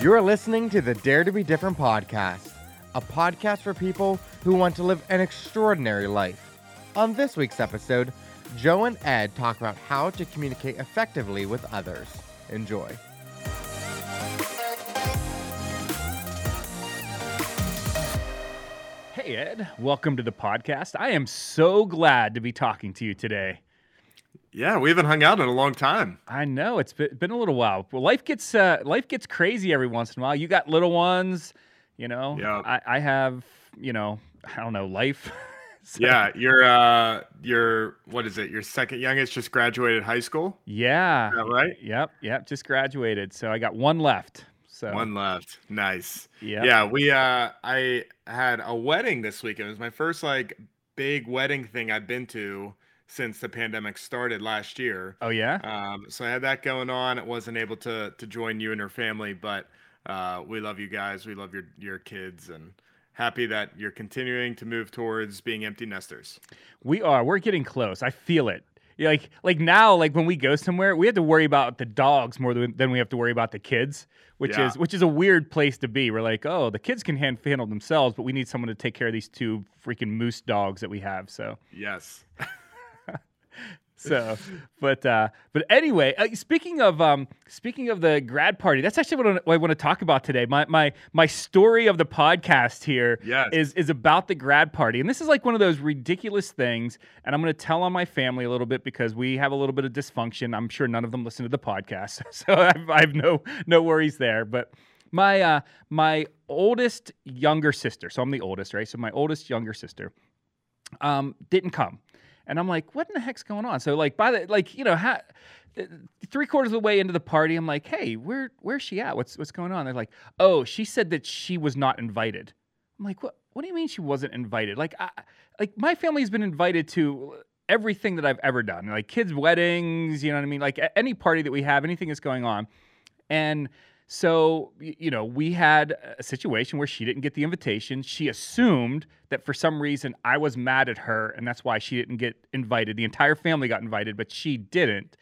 You're listening to the Dare to Be Different podcast, a podcast for people who want to live an extraordinary life. On this week's episode, Joe and Ed talk about how to communicate effectively with others. Enjoy. Hey, Ed. Welcome to the podcast. I am so glad to be talking to you today. Yeah, we haven't hung out in a long time. I know it's been, been a little while. Well, life gets uh, life gets crazy every once in a while. You got little ones, you know. Yeah. I, I have, you know, I don't know, life. So- Yeah, you're uh you're what is it? Your second youngest just graduated high school? Yeah. Is that right? Yep. Yep. Just graduated, so I got one left. So One left. Nice. Yeah. Yeah, we uh I had a wedding this week. It was my first like big wedding thing I've been to since the pandemic started last year. Oh yeah. Um so I had that going on. I wasn't able to to join you and your family, but uh we love you guys. We love your your kids and happy that you're continuing to move towards being empty nesters. We are. We're getting close. I feel it. Like like now, like when we go somewhere, we have to worry about the dogs more than, than we have to worry about the kids, which Yeah. is which is a weird place to be. We're like, oh, the kids can hand, handle themselves, but we need someone to take care of these two freaking moose dogs that we have. So Yes. so, but uh, but anyway, uh, speaking of um, speaking of the grad party, that's actually what I, what I want to talk about today. My my my story of the podcast here Yes. is is about the grad party, and this is like one of those ridiculous things. And I'm going to tell on my family a little bit because we have a little bit of dysfunction. I'm sure none of them listen to the podcast, so I've, I have no no worries there. But my uh, my oldest younger sister, so I'm the oldest, right? So my oldest younger sister um, didn't come. And I'm like, what in the heck's going on? So like by the like, you know, three quarters of the way into the party, I'm like, hey, where where's she at? What's what's going on? They're like, oh, she said that she was not invited. I'm like, what what do you mean she wasn't invited? Like I like my family's been invited to everything that I've ever done. Like kids' weddings, you know what I mean? Like any party that we have, anything that's going on. And so, you know, we had a situation where she didn't get the invitation. She assumed that for some reason I was mad at her, and that's why she didn't get invited. The entire family got invited, but she didn't.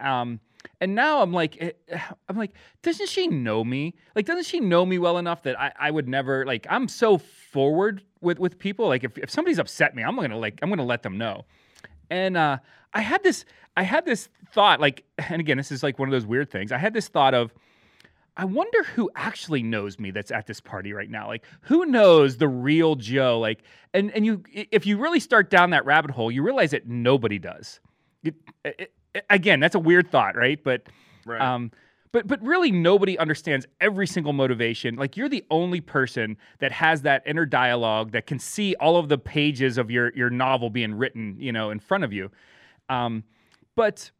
Um, and now I'm like, eh, I'm like, doesn't she know me? Like, doesn't she know me well enough that I, I would never like? I'm so forward with with people. Like, if, if somebody's upset me, I'm gonna like, I'm gonna let them know and uh, I had this I had this thought like and again this is like one of those weird things I had this thought of I wonder who actually knows me that's at this party right now like who knows the real Joe like and and you if you really start down that rabbit hole you realize that nobody does It- it- it- again that's a weird thought right but Right. um, but but really nobody understands every single motivation. Like you're the only person that has that inner dialogue that can see all of the pages of your your novel being written, you know, in front of you. Um, but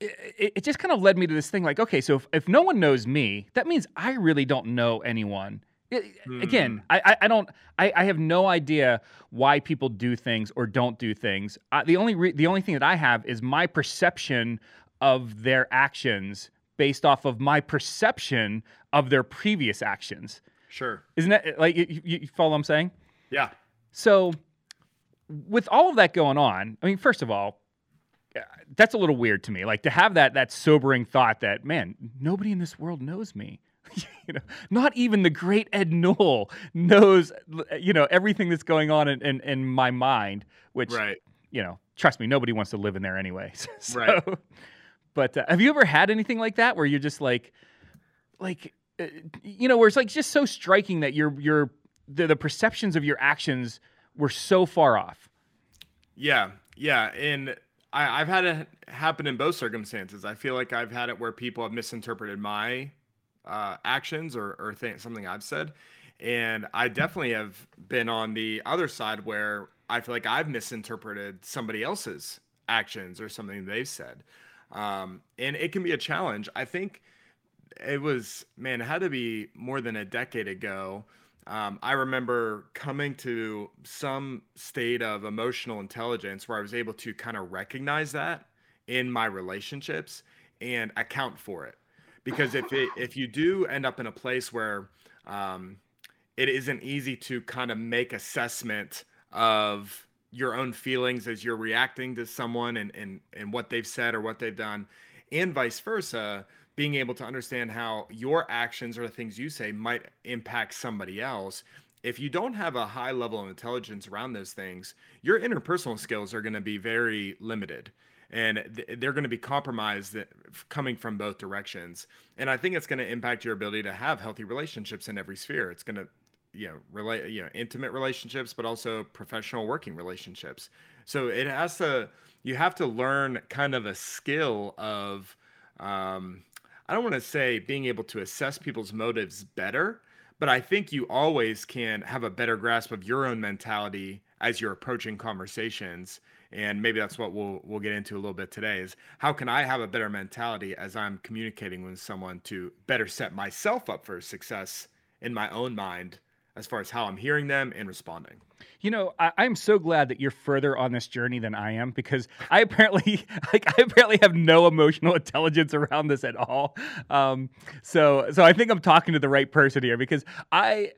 it, it just kind of led me to this thing like, okay, so if, if no one knows me, that means I really don't know anyone. It- Again, I, I, I don't, I, I have no idea why people do things or don't do things. Uh, the only, re- the only thing that I have is my perception of their actions based off of my perception of their previous actions. Sure. Isn't that like you, you follow what I'm saying? Yeah. So, with all of that going on, I mean, first of all, that's a little weird to me. Like to have that that sobering thought that man, nobody in this world knows me. you know, not even the great Ed Newell knows. You know everything that's going on in in, in my mind. Which Right. you know, trust me, nobody wants to live in there anyway. So, Right. But uh, have you ever had anything like that where you're just like, like, uh, you know, where it's like just so striking that your your the, the perceptions of your actions were so far off. Yeah. Yeah. And I, I've had it happen in both circumstances. I feel like I've had it where people have misinterpreted my uh, actions or, or th- something I've said. And I definitely have been on the other side where I feel like I've misinterpreted somebody else's actions or something they've said. Um, and it can be a challenge. I think it was man it had to be more than a decade ago um, i remember coming to some state of emotional intelligence where i was able to kind of recognize that in my relationships and account for it. Because if it, if you do end up in a place where um, it isn't easy to kind of make assessment of your own feelings as you're reacting to someone and, and, and what they've said or what they've done and vice versa being able to understand how your actions or the things you say might impact somebody else if you don't have a high level of intelligence around those things your interpersonal skills are going to be very limited. And they're going to be compromised coming from both directions. And i think it's going to impact your ability to have healthy relationships in every sphere. It's going to you know relate you know intimate relationships but also professional working relationships. So it has to you have to learn kind of a skill of um, i don't want to say being able to assess people's motives better but i think you always can have a better grasp of your own mentality as you're approaching conversations and maybe that's what we'll we'll get into a little bit today is how can i have a better mentality as i'm communicating with someone to better set myself up for success in my own mind as far as how I'm hearing them and responding. You know, I, am so glad that you're further on this journey than I am because I apparently, like, I apparently have no emotional intelligence around this at all. Um, so, so I think I'm talking to the right person here because I,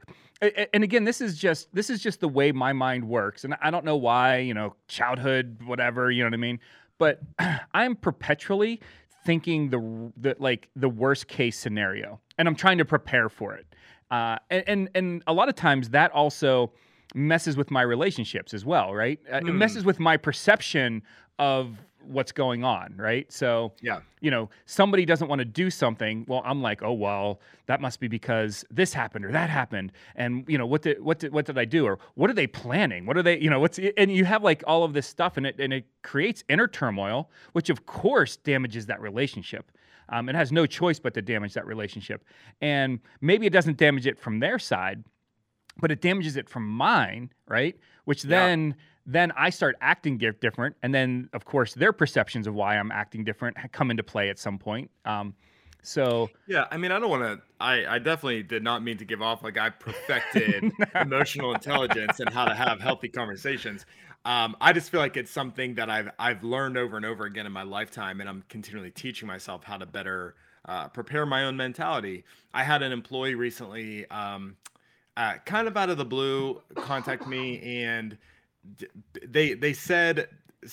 and again, this is just this is just the way my mind works, and I don't know why. You know, childhood, whatever. You know what I mean? But I'm perpetually thinking the the like the worst case scenario, and I'm trying to prepare for it. Uh, and, and and a lot of times that also messes with my relationships as well, right? Mm. It messes with my perception of what's going on, right? So, yeah, you know, somebody doesn't want to do something. Well, I'm like, oh well, that must be because this happened or that happened, and you know, what did what did what did I do or what are they planning? What are they, you know, what's and you have like all of this stuff, and it and it creates inner turmoil, which of course damages that relationship. Um, it has no choice but to damage that relationship. And maybe it doesn't damage it from their side, but it damages it from mine, right? Which then yeah. then I start acting different, and then of course their perceptions of why I'm acting different come into play at some point. Um, so yeah, I mean, I don't want to. I I definitely did not mean to give off like I perfected emotional intelligence and how to have healthy conversations. Um, I just feel like it's something that I've I've learned over and over again in my lifetime, and I'm continually teaching myself how to better uh, prepare my own mentality. I had an employee recently, um, uh, kind of out of the blue, contact me, and they they said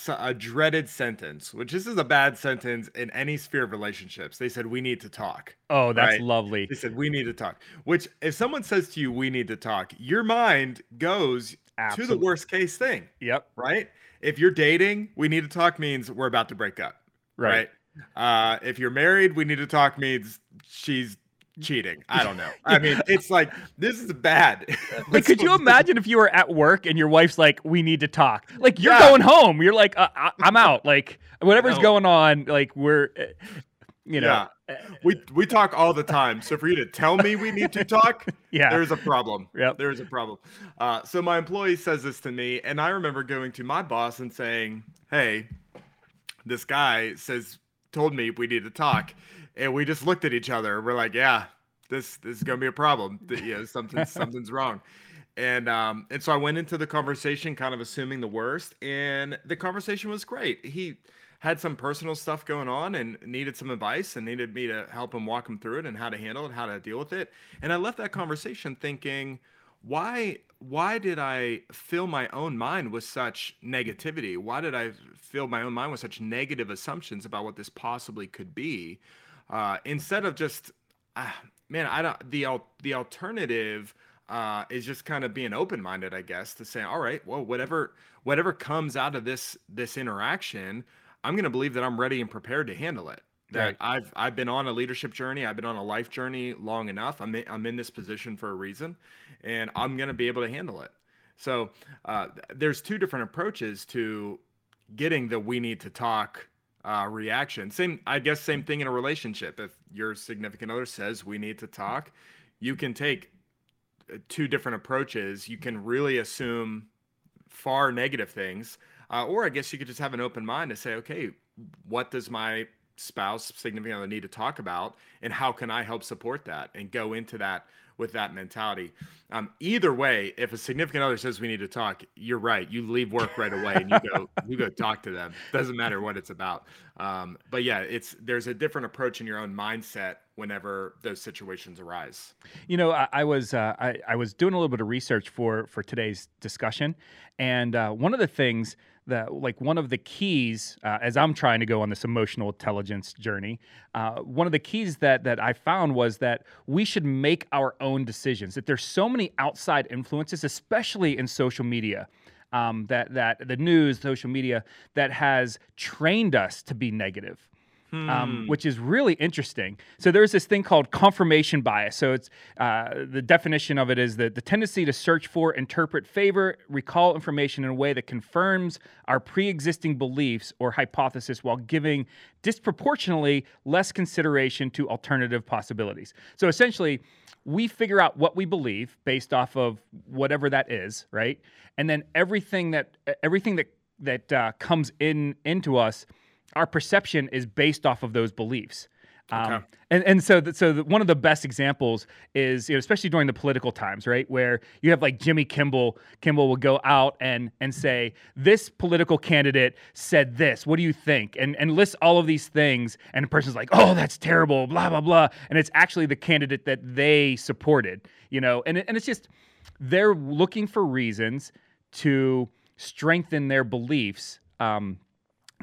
a dreaded sentence, which this is a bad sentence in any sphere of relationships. They said, We need to talk. Oh, that's right? lovely. They said, We need to talk. Which, if someone says to you, We need to talk, your mind goes Absolutely. to the worst case thing. Yep. Right. If you're dating, we need to talk means we're about to break up. Right. right? Uh, if you're married, we need to talk means she's cheating. I don't know. I mean, it's like this is bad. like, could you imagine if you were at work and your wife's like, "We need to talk." Like, you're yeah. going home. You're like, uh, I- am out." Like, whatever's no. going on, like we're, you know. Yeah. We we talk all the time. So for you to tell me we need to talk, yeah, there's a problem. yeah there's a problem. Uh, so my employee says this to me, and I remember going to my boss and saying, "Hey, this guy says told me we need to talk." and we just looked at each other. We're like, yeah, this this is gonna be a problem. You know, something something's wrong. And um, and so I went into the conversation kind of assuming the worst, and the conversation was great. He had some personal stuff going on and needed some advice and needed me to help him walk him through it and how to handle it, how to deal with it. And I left that conversation thinking, why why did I fill my own mind with such negativity? Why did I fill my own mind with such negative assumptions about what this possibly could be? uh, instead of just uh, man i don't the the alternative uh, is just kind of being open-minded i guess to say all right well whatever whatever comes out of this this interaction i'm going to believe that i'm ready and prepared to handle it that right. i've i've been on a leadership journey i've been on a life journey long enough i'm in, i'm in this position for a reason and i'm going to be able to handle it so uh, there's two different approaches to getting the we need to talk uh, reaction. Same, I guess, same thing in a relationship. If your significant other says we need to talk, you can take uh, two different approaches. You can really assume far negative things, uh, or I guess you could just have an open mind to say, okay, what does my spouse, significant other need to talk about, and how can I help support that, and go into that with that mentality. Um, either way, if a significant other says we need to talk, you're right. You leave work right away and you go you go talk to them. Doesn't matter what it's about. Um, but yeah, it's there's a different approach in your own mindset whenever those situations arise. You know, I, I was uh, I, I was doing a little bit of research for for today's discussion, and uh, one of the things that like one of the keys uh, as I'm trying to go on this emotional intelligence journey, uh, one of the keys that that I found was that we should make our own decisions. That there's so many outside influences, especially in social media. Um, that that the news, social media, that has trained us to be negative, um, Hmm. which is really interesting. So there's this thing called confirmation bias. So it's uh, the definition of it is that the tendency to search for, interpret, favor, recall information in a way that confirms our pre-existing beliefs or hypothesis while giving disproportionately less consideration to alternative possibilities. So essentially, we figure out what we believe based off of whatever that is, right? And then everything that everything that that uh, comes in into us our perception is based off of those beliefs. Um, Okay. and and so th- so the, one of the best examples is you know, especially during the political times, right, where you have like Jimmy Kimmel. Kimmel will go out and and say this political candidate said this. What do you think? And and list all of these things, and the person's like, oh, that's terrible, blah blah blah, and it's actually the candidate that they supported, you know, and and it's just they're looking for reasons to strengthen their beliefs. Um,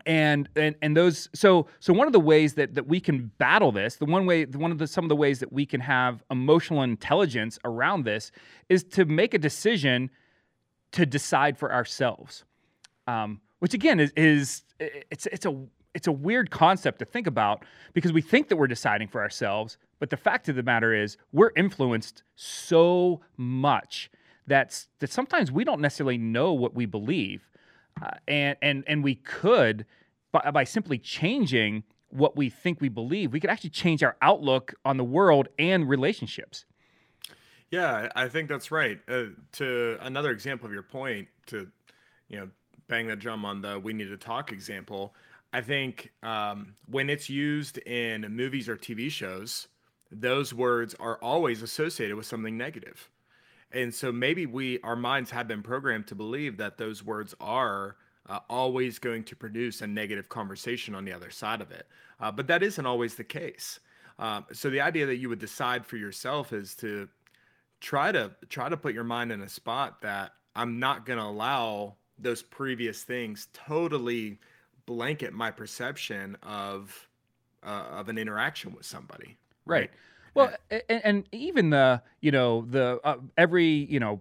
and and and those so so one of the ways that that we can battle this the one way one of the some of the ways that we can have emotional intelligence around this is to make a decision to decide for ourselves. Um, which again is is it's it's a it's a weird concept to think about because we think that we're deciding for ourselves but the fact of the matter is we're influenced so much that's that sometimes we don't necessarily know what we believe uh, and and and we could by, by simply changing what we think we believe we could actually change our outlook on the world and relationships Yeah, I think that's right. Uh, to another example of your point, to you know, bang the drum on the "we need to talk" example. I think um, when it's used in movies or TV shows, those words are always associated with something negative, and so maybe we our minds have been programmed to believe that those words are uh, always going to produce a negative conversation on the other side of it. Uh, but that isn't always the case. Um, so the idea that you would decide for yourself is to try to try to put your mind in a spot that I'm not going to allow those previous things totally blanket my perception of uh, of an interaction with somebody. right well and, and even the you know the uh, every you know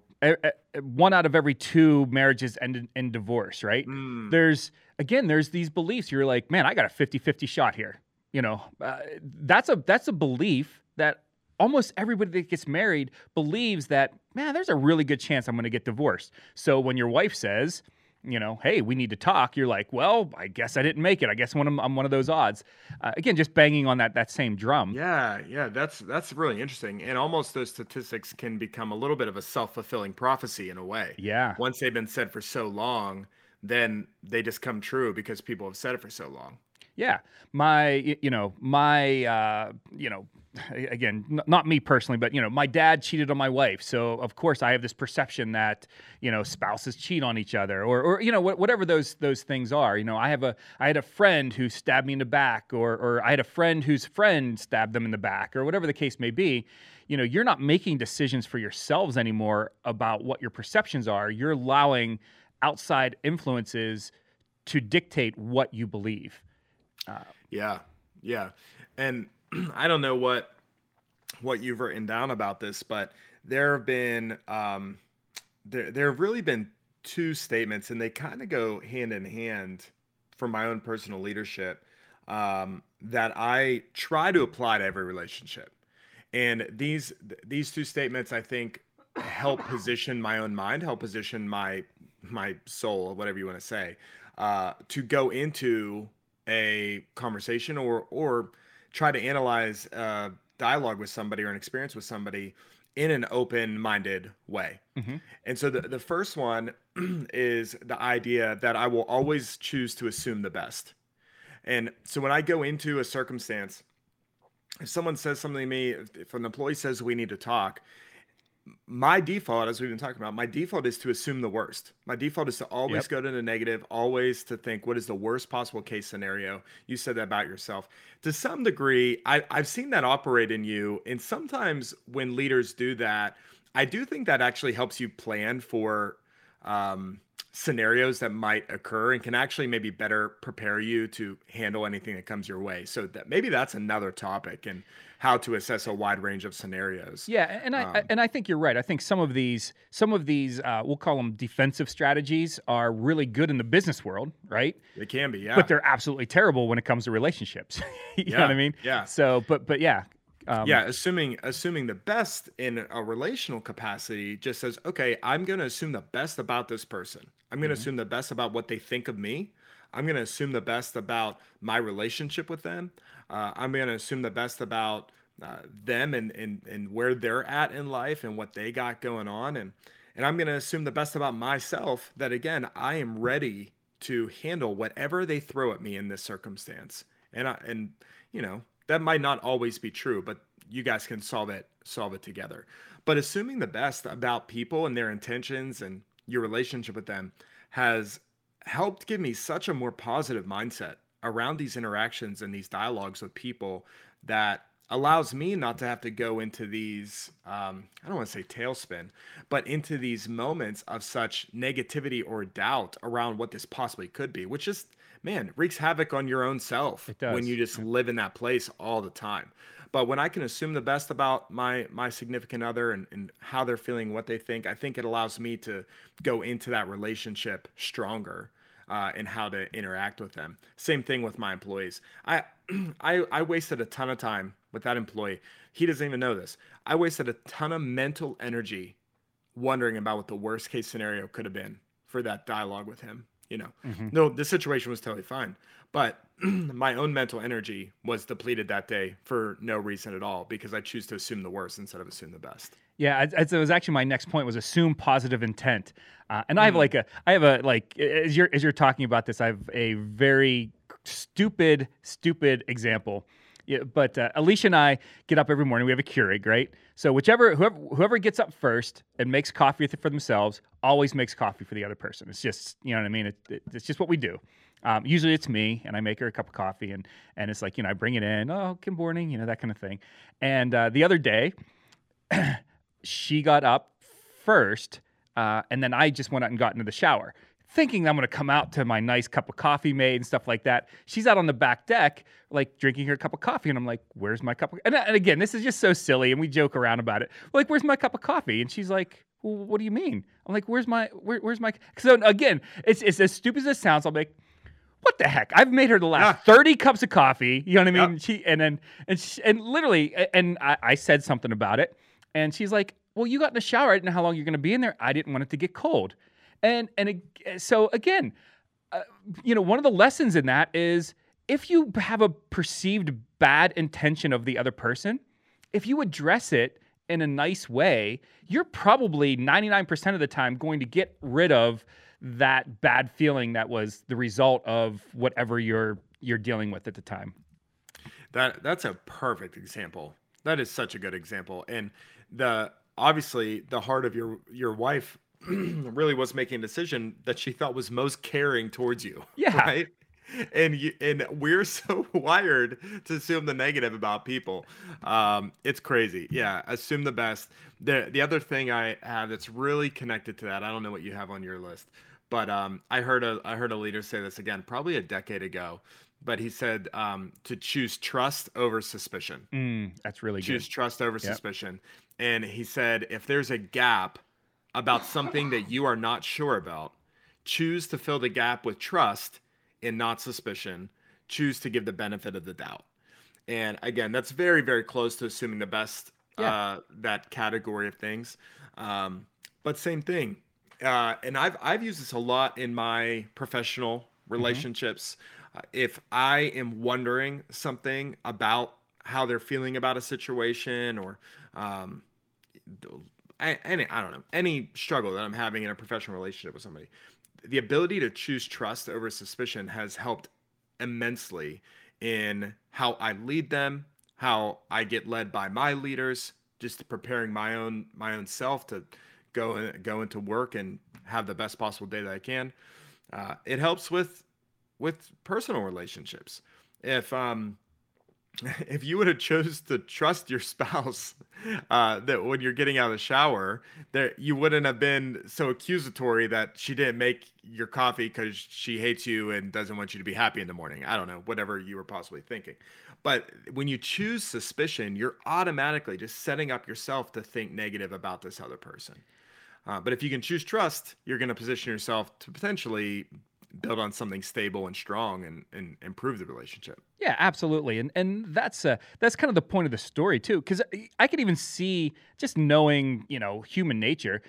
one out of every two marriages end in, in divorce right? Mm, there's again there's these beliefs. You're like man i got a 50-50 shot here. You know uh, that's a that's a belief that almost everybody that gets married believes that man there's a really good chance i'm going to get divorced. So when your wife says you know hey we need to talk you're like well i guess i didn't make it i guess one of, i'm one of those odds uh, again just banging on that that same drum yeah, yeah, that's that's really interesting, and almost those statistics can become a little bit of a self fulfilling prophecy in a way. yeah Once they've been said for so long, then they just come true because people have said it for so long. Yeah, my you know my uh, you know again n- not me personally, but you know my dad cheated on my wife, so of course I have this perception that you know spouses cheat on each other, or or you know wh- whatever those those things are. You know I have a I had a friend who stabbed me in the back, or or I had a friend whose friend stabbed them in the back, or whatever the case may be. You know you're not making decisions for yourselves anymore about what your perceptions are. You're allowing outside influences to dictate what you believe. Uh, yeah, yeah, and I don't know what what you've written down about this, but there have been um, there there have really been two statements, and they kind of go hand in hand for my own personal leadership um, that I try to apply to every relationship. And these these two statements, I think, help position my own mind, help position my my soul, whatever you want to say, uh, to go into a conversation or or try to analyze uh, dialogue with somebody or an experience with somebody in an open-minded way. Mhm. And so the, the first one is the idea that I will always choose to assume the best. And so when I go into a circumstance, if someone says something to me, if an employee says we need to talk, my default, as we've been talking about, my default is to assume the worst. My default is to always Yep. go to the negative, always to think what is the worst possible case scenario. You said that about yourself. To some degree, I, I've seen that operate in you. And sometimes when leaders do that, I do think that actually helps you plan for um, scenarios that might occur and can actually maybe better prepare you to handle anything that comes your way. So that maybe that's another topic and how to assess a wide range of scenarios. Yeah, and I, Um, and I think you're right. I think some of these some of these uh, we'll call them defensive strategies are really good in the business world, right? They can be, yeah. But they're absolutely terrible when it comes to relationships. you know what I mean? yeah. So, but but yeah. Um, yeah, assuming assuming the best in a relational capacity just says, okay, I'm going to assume the best about this person. I'm going to assume the best about what they think of me. I'm going to assume the best about my relationship with them. Uh, I'm going to assume the best about uh, them and, and and where they're at in life and what they got going on and and I'm going to assume the best about myself that again I am ready to handle whatever they throw at me in this circumstance. And I, and you know, that might not always be true, but you guys can solve it solve it together. But assuming the best about people and their intentions and your relationship with them has helped give me such a more positive mindset around these interactions and these dialogues with people that allows me not to have to go into these um, i don't want to say tailspin but into these moments of such negativity or doubt around what this possibly could be which just man wreaks havoc on your own self when you just live in that place all the time but when i can assume the best about my my significant other and, and how they're feeling what they think i think it allows me to go into that relationship stronger uh, and how to interact with them. Same thing with my employees. I, I I wasted a ton of time with that employee. He doesn't even know this. I wasted a ton of mental energy wondering about what the worst case scenario could have been for that dialogue with him. You know, no, the situation was totally fine, but my own mental energy was depleted that day for no reason at all because I choose to assume the worst instead of assume the best. Yeah, it, was actually my next point was assume positive intent, uh, and I Mm. have like a I have a like as you're as you're talking about this, I have a very stupid stupid example. Yeah, but uh, Alicia and I get up every morning. We have a Keurig, right? So whichever whoever whoever gets up first and makes coffee for themselves always makes coffee for the other person. It's just you know what I mean. It, it, it's just what we do. Um, usually it's me, and I make her a cup of coffee, and and it's like you know I bring it in. Oh, good morning, you know that kind of thing. And uh, the other day, she got up first, uh, and then I just went out and got into the shower, thinking I'm going to come out to my nice cup of coffee made and stuff like that. She's out on the back deck, like drinking her cup of coffee, and I'm like, "Where's my cup?" Of-? And, and again, this is just so silly, and we joke around about it. We're like, "Where's my cup of coffee?" And she's like. Well, what do you mean? I'm like, where's my, where, where's my? So again, it's it's as stupid as it sounds. I'm like, what the heck? I've made her the last Yeah. 30 cups of coffee. You know what I mean? Yep. She and then and she, and literally and I, I said something about it, and she's like, "Well, you got in the shower. I didn't know how long you're going to be in there. I didn't want it to get cold." And and so again, uh, you know, one of the lessons in that is if you have a perceived bad intention of the other person, if you address it in a nice way, you're probably 99% of the time going to get rid of that bad feeling that was the result of whatever you're you're dealing with at the time. That that's a perfect example. That is such a good example. And the obviously the heart of your your wife really was making a decision that she thought was most caring towards you. Yeah. Right. And you and we're so wired to assume the negative about people. Um, it's crazy. Yeah, assume the best. The the other thing I have that's really connected to that, I don't know what you have on your list, but um, I heard a I heard a leader say this again, probably a decade ago. But he said um, to choose trust over suspicion Mm, that's really choose good. trust over Yep. suspicion. And he said, if there's a gap about something that you are not sure about, choose to fill the gap with trust and not suspicion. Choose to give the benefit of the doubt. And again, that's very, very close to assuming the best Yeah. uh, that category of things. Um, but same thing. Uh, and I've I've used this a lot in my professional relationships. Uh, if I am wondering something about how they're feeling about a situation or um, any I don't know any struggle that I'm having in a professional relationship with somebody, the ability to choose trust over suspicion has helped immensely in how I lead them, how I get led by my leaders, just preparing my own my own self to go and go into work and have the best possible day that I can. Uh, it helps with with personal relationships. If um if you would have chose to trust your spouse uh, that when you're getting out of the shower that you wouldn't have been so accusatory that she didn't make your coffee because she hates you and doesn't want you to be happy in the morning. I don't know whatever you were possibly thinking. But when you choose suspicion you're automatically just setting up yourself to think negative about this other person. Uh, but if you can choose trust you're going to position yourself to potentially build on something stable and strong and, and improve the relationship. Yeah, absolutely. And and that's uh, that's kind of the point of the story too cuz I could even see just knowing, you know, human nature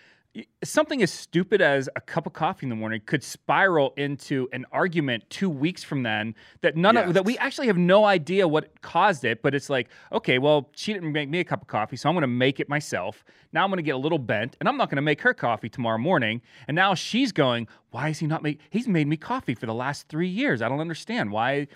something as stupid as a cup of coffee in the morning could spiral into an argument two weeks from then that none yes. of that we actually have no idea what caused it but it's like okay well she didn't make me a cup of coffee so i'm going to make it myself. Now i'm going to get a little bent and i'm not going to make her coffee tomorrow morning. And now she's going why is he not make he's made me coffee for the last three years. I don't understand. Why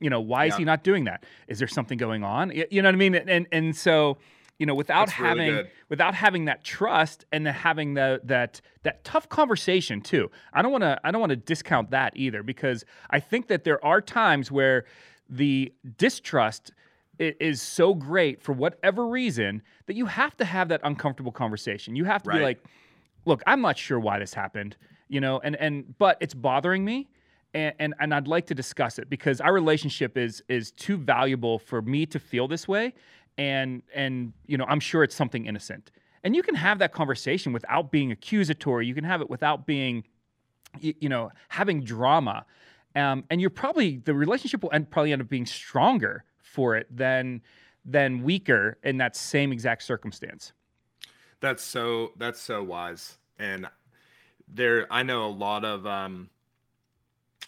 you know why yeah. is he not doing that? Is there something going on? You know what i mean? And and so you know without That's having really without having that trust and the, having the that that tough conversation too. I don't want to i don't want to discount that either because i think that there are times where the distrust is so great for whatever reason that you have to have that uncomfortable conversation. You have to right. be like look i'm not sure why this happened you know and and but it's bothering me and, and, and I'd like to discuss it because our relationship is is too valuable for me to feel this way and and you know i'm sure it's something innocent. And you can have that conversation without being accusatory. You can have it without being you, you know having drama. Um, and you're probably the relationship will end, probably end up being stronger for it than than weaker in that same exact circumstance. That's so that's so wise. And there i know a lot of um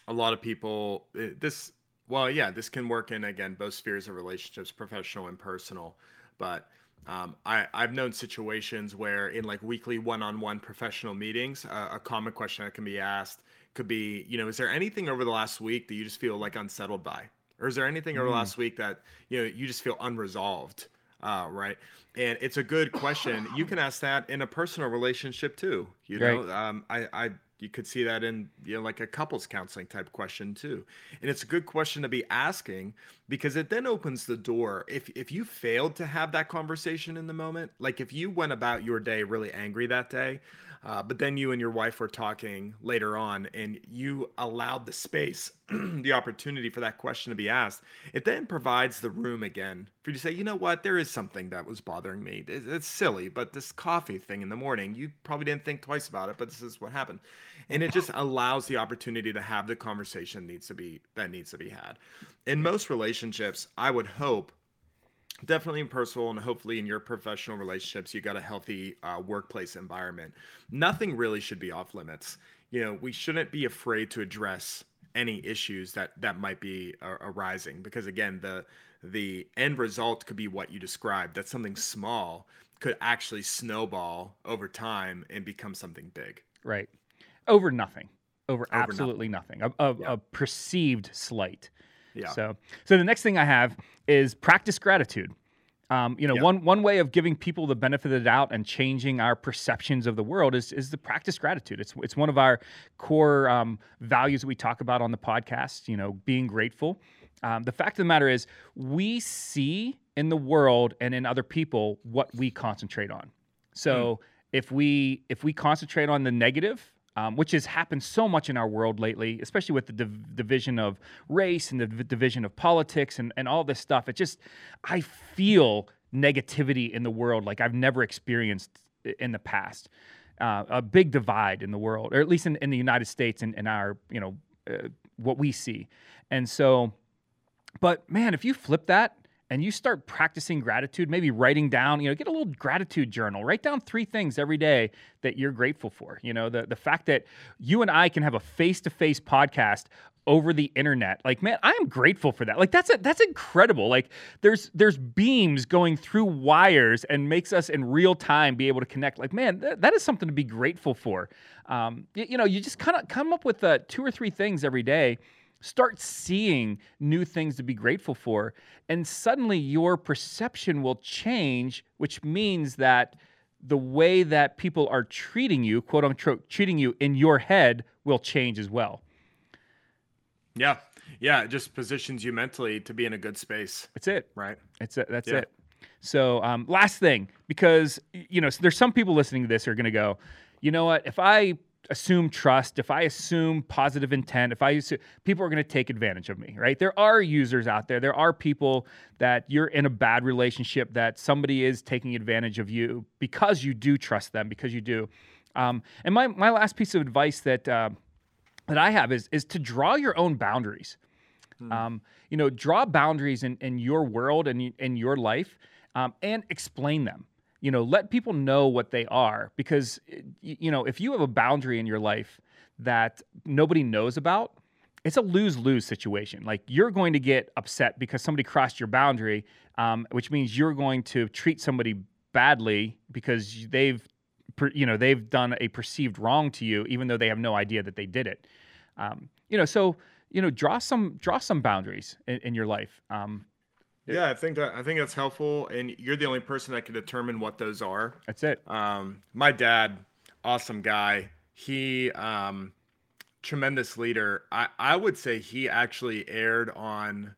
a lot of people eh, this well, yeah, this can work in again both spheres of relationships, professional and personal. But um, I, I've known situations where in like weekly one-on-one professional meetings, uh, a common question that can be asked could be, you know, is there anything over the last week that you just feel like unsettled by, or is there anything over the mm. last week that you know you just feel unresolved? Uh, right. And it's a good question. You can ask that in a personal relationship too. You know, um, I, I you could see that in you know like a couples counseling type question too. And it's a good question to be asking because it then opens the door. If if you failed to have that conversation in the moment like if you went about your day really angry that day uh, but then you and your wife were talking later on and you allowed the space, the opportunity for that question to be asked. It then provides the room again for you to say, you know what, there is something that was bothering me. It's silly, but this coffee thing in the morning, you probably didn't think twice about it, but this is what happened. And it just allows the opportunity to have the conversation needs to be that needs to be had. In most relationships, I would hope definitely in personal and hopefully in your professional relationships you got a healthy uh, workplace environment. Nothing really should be off limits. You know we shouldn't be afraid to address any issues that that might be uh, arising because again the the end result could be what you described that something small could actually snowball over time and become something big. Right. Over nothing. Over, over absolutely nothing, nothing. A, a, yeah. a perceived slight yeah. So, so the next thing I have is practice gratitude. Um, you know, one one way of giving people the benefit of the doubt and changing our perceptions of the world is is the practice gratitude. It's it's one of our core um, values that we talk about on the podcast. You know, being grateful. Um, the fact of the matter is, we see in the world and in other people what we concentrate on. So mm. if we if we concentrate on the negative, um, which has happened so much in our world lately, especially with the div- division of race and the division of politics and, and all this stuff. It just, I feel negativity in the world like I've never experienced in the past. Uh, a big divide in the world, or at least in, in the United States and in, our, you know, uh, what we see. And so, but man, if you flip that and you start practicing gratitude, maybe writing down, you know, get a little gratitude journal. Write down three things every day that you're grateful for. You know, the the fact that you and I can have a face-to-face podcast over the internet. Like, man, I am grateful for that. Like that's a, that's incredible. Like there's there's beams going through wires and makes us in real time be able to connect. Like, man, th- that is something to be grateful for. Um, you, you know, you just kind of come up with uh, two or three things every day Start seeing new things to be grateful for. And suddenly your perception will change, which means that the way that people are treating you, quote unquote, treating you in your head will change as well. Yeah. yeah, it just positions you mentally to be in a good space, That's it. right? It's it. That's Yeah. it. So, um, last thing, because you know, there's some people listening to this who are going to go, you know what? If I assume trust, if I assume positive intent, if I assume, people are going to take advantage of me, right? There are users out there. There are people that you're in a bad relationship that somebody is taking advantage of you because you do trust them, because you do. Um, and my my last piece of advice that uh, that I have is is to draw your own boundaries. Um, you know, draw boundaries in, in your world and y- in your life, um, and explain them. You know, let people know what they are because you know if you have a boundary in your life that nobody knows about, it's a lose lose situation. Like you're going to get upset because somebody crossed your boundary, um, which means you're going to treat somebody badly because they've, you know, they've done a perceived wrong to you, even though they have no idea that they did it. Um, you know, so you know, draw some draw some boundaries in, in your life. Um, Yeah, I think that I think that's helpful, and you're the only person that can determine what those are. that's it. Um, my dad, awesome guy. He, um, tremendous leader. I, I would say he actually erred on,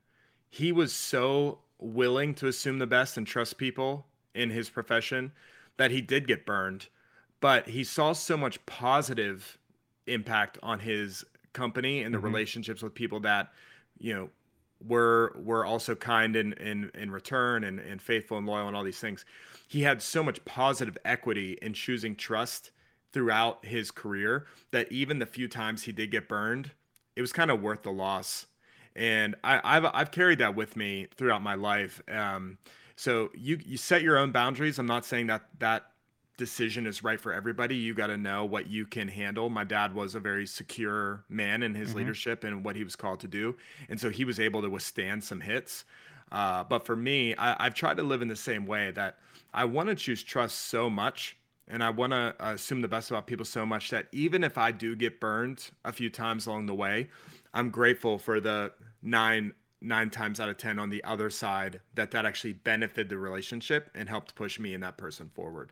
he was so willing to assume the best and trust people in his profession that he did get burned, but he saw so much positive impact on his company and the Mhm. relationships with people that, you know, were were also kind in in in return and and faithful and loyal and all these things. He had so much positive equity in choosing trust throughout his career that even the few times he did get burned, it was kind of worth the loss. And I, I've I've carried that with me throughout my life. Um, so you you set your own boundaries. I'm not saying that that decision is right for everybody. You got to know what you can handle. My dad was a very secure man in his Mhm. leadership and what he was called to do, and so he was able to withstand some hits. Uh, but for me, I, I've tried to live in the same way that I want to choose trust so much, and I want to assume the best about people so much that even if I do get burned a few times along the way, I'm grateful for the nine nine times out of ten on the other side that that actually benefited the relationship and helped push me and that person forward.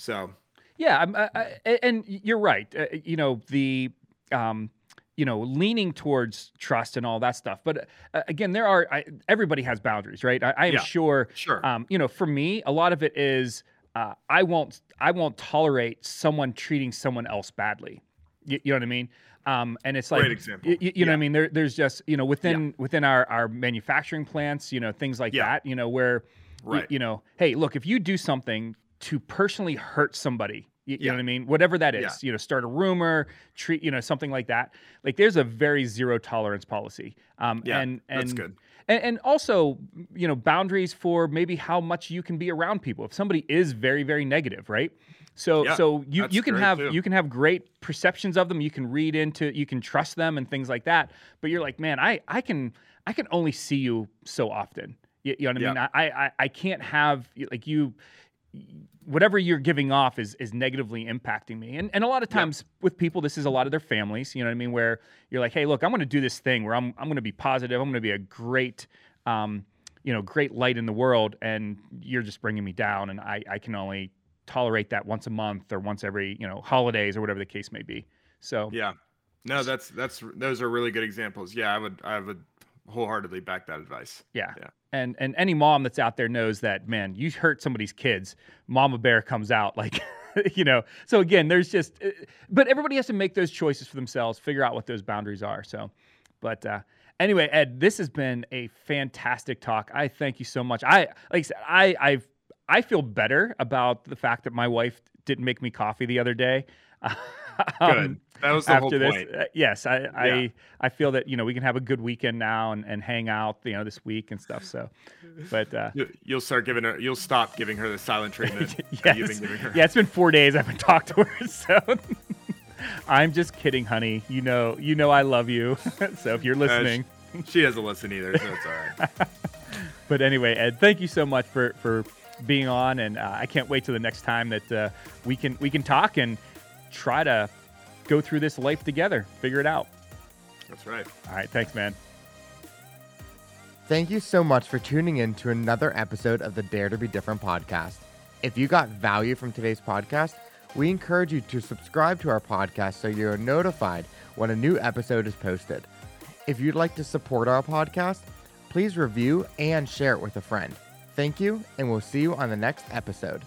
So Yeah, I'm, I, I, and you're right. Uh, you know the, um, you know, leaning towards trust and all that stuff. But uh, again, there are I, everybody has boundaries, right? I, I am Yeah. sure. sure, Um, you know, for me, a lot of it is uh, I won't I won't tolerate someone treating someone else badly. You, you know what I mean? Um, and it's like great example. y- you know what I mean? There, there's just you know within within our our manufacturing plants, you know things like Yeah. that. You know where y- Right. you know, hey, look, if you do something to personally hurt somebody, you, you Yeah. know what I mean? Whatever that is, Yeah. you know, start a rumor, treat, you know, something like that. Like there's a very zero tolerance policy. Um, Yeah, and, and that's good. and, and also, you know, boundaries for maybe how much you can be around people. If somebody is very, very negative, right? So, Yeah, so you, you can have too. you can have great perceptions of them. You can read into, you can trust them and things like that. But you're like, man, I I can I can only see you so often. You, you know what I mean? I, I I can't have like you whatever you're giving off is is negatively impacting me. And and a lot of Yeah. times with people, this is a lot of their families. You know what I mean? Where you're like, hey, look, I'm going to do this thing where I'm I'm going to be positive. I'm going to be a great, um, you know, great light in the world, and you're just bringing me down, and I I can only tolerate that once a month or once every you know holidays or whatever the case may be. So Yeah. No, that's that's those are really good examples. Yeah, I would I would wholeheartedly back that advice. Yeah. Yeah. And and any mom that's out there knows that man, you hurt somebody's kids, Mama Bear comes out like you know. So again, there's just uh, but everybody has to make those choices for themselves, figure out what those boundaries are. So but uh anyway, Ed, this has been a fantastic talk. I thank you so much. I like I said, I I've I feel better about the fact that my wife didn't make me coffee the other day. Good. Um, that was the whole after this. point. Uh, yes, I, Yeah. I I feel that you know we can have a good weekend now and, and hang out you know this week and stuff. So, but uh, You- You'll start giving her. You'll stop giving her the silent treatment yes, been giving her. yeah, it's been four days. I haven't talked to her, so I'm just kidding, honey. You know, you know I love you. so if you're listening, She doesn't listen either, so it's all right. but anyway, Ed, thank you so much for for being on, and uh, I can't wait till the next time that uh, we can we can talk and try to go through this life together, figure it out. That's right. All right, thanks, man. Thank you so much for tuning in to another episode of the Dare to Be Different podcast. If you got value from today's podcast, we encourage you to subscribe to our podcast so you're notified when a new episode is posted. If you'd like to support our podcast, please review and share it with a friend. Thank you, and we'll see you on the next episode.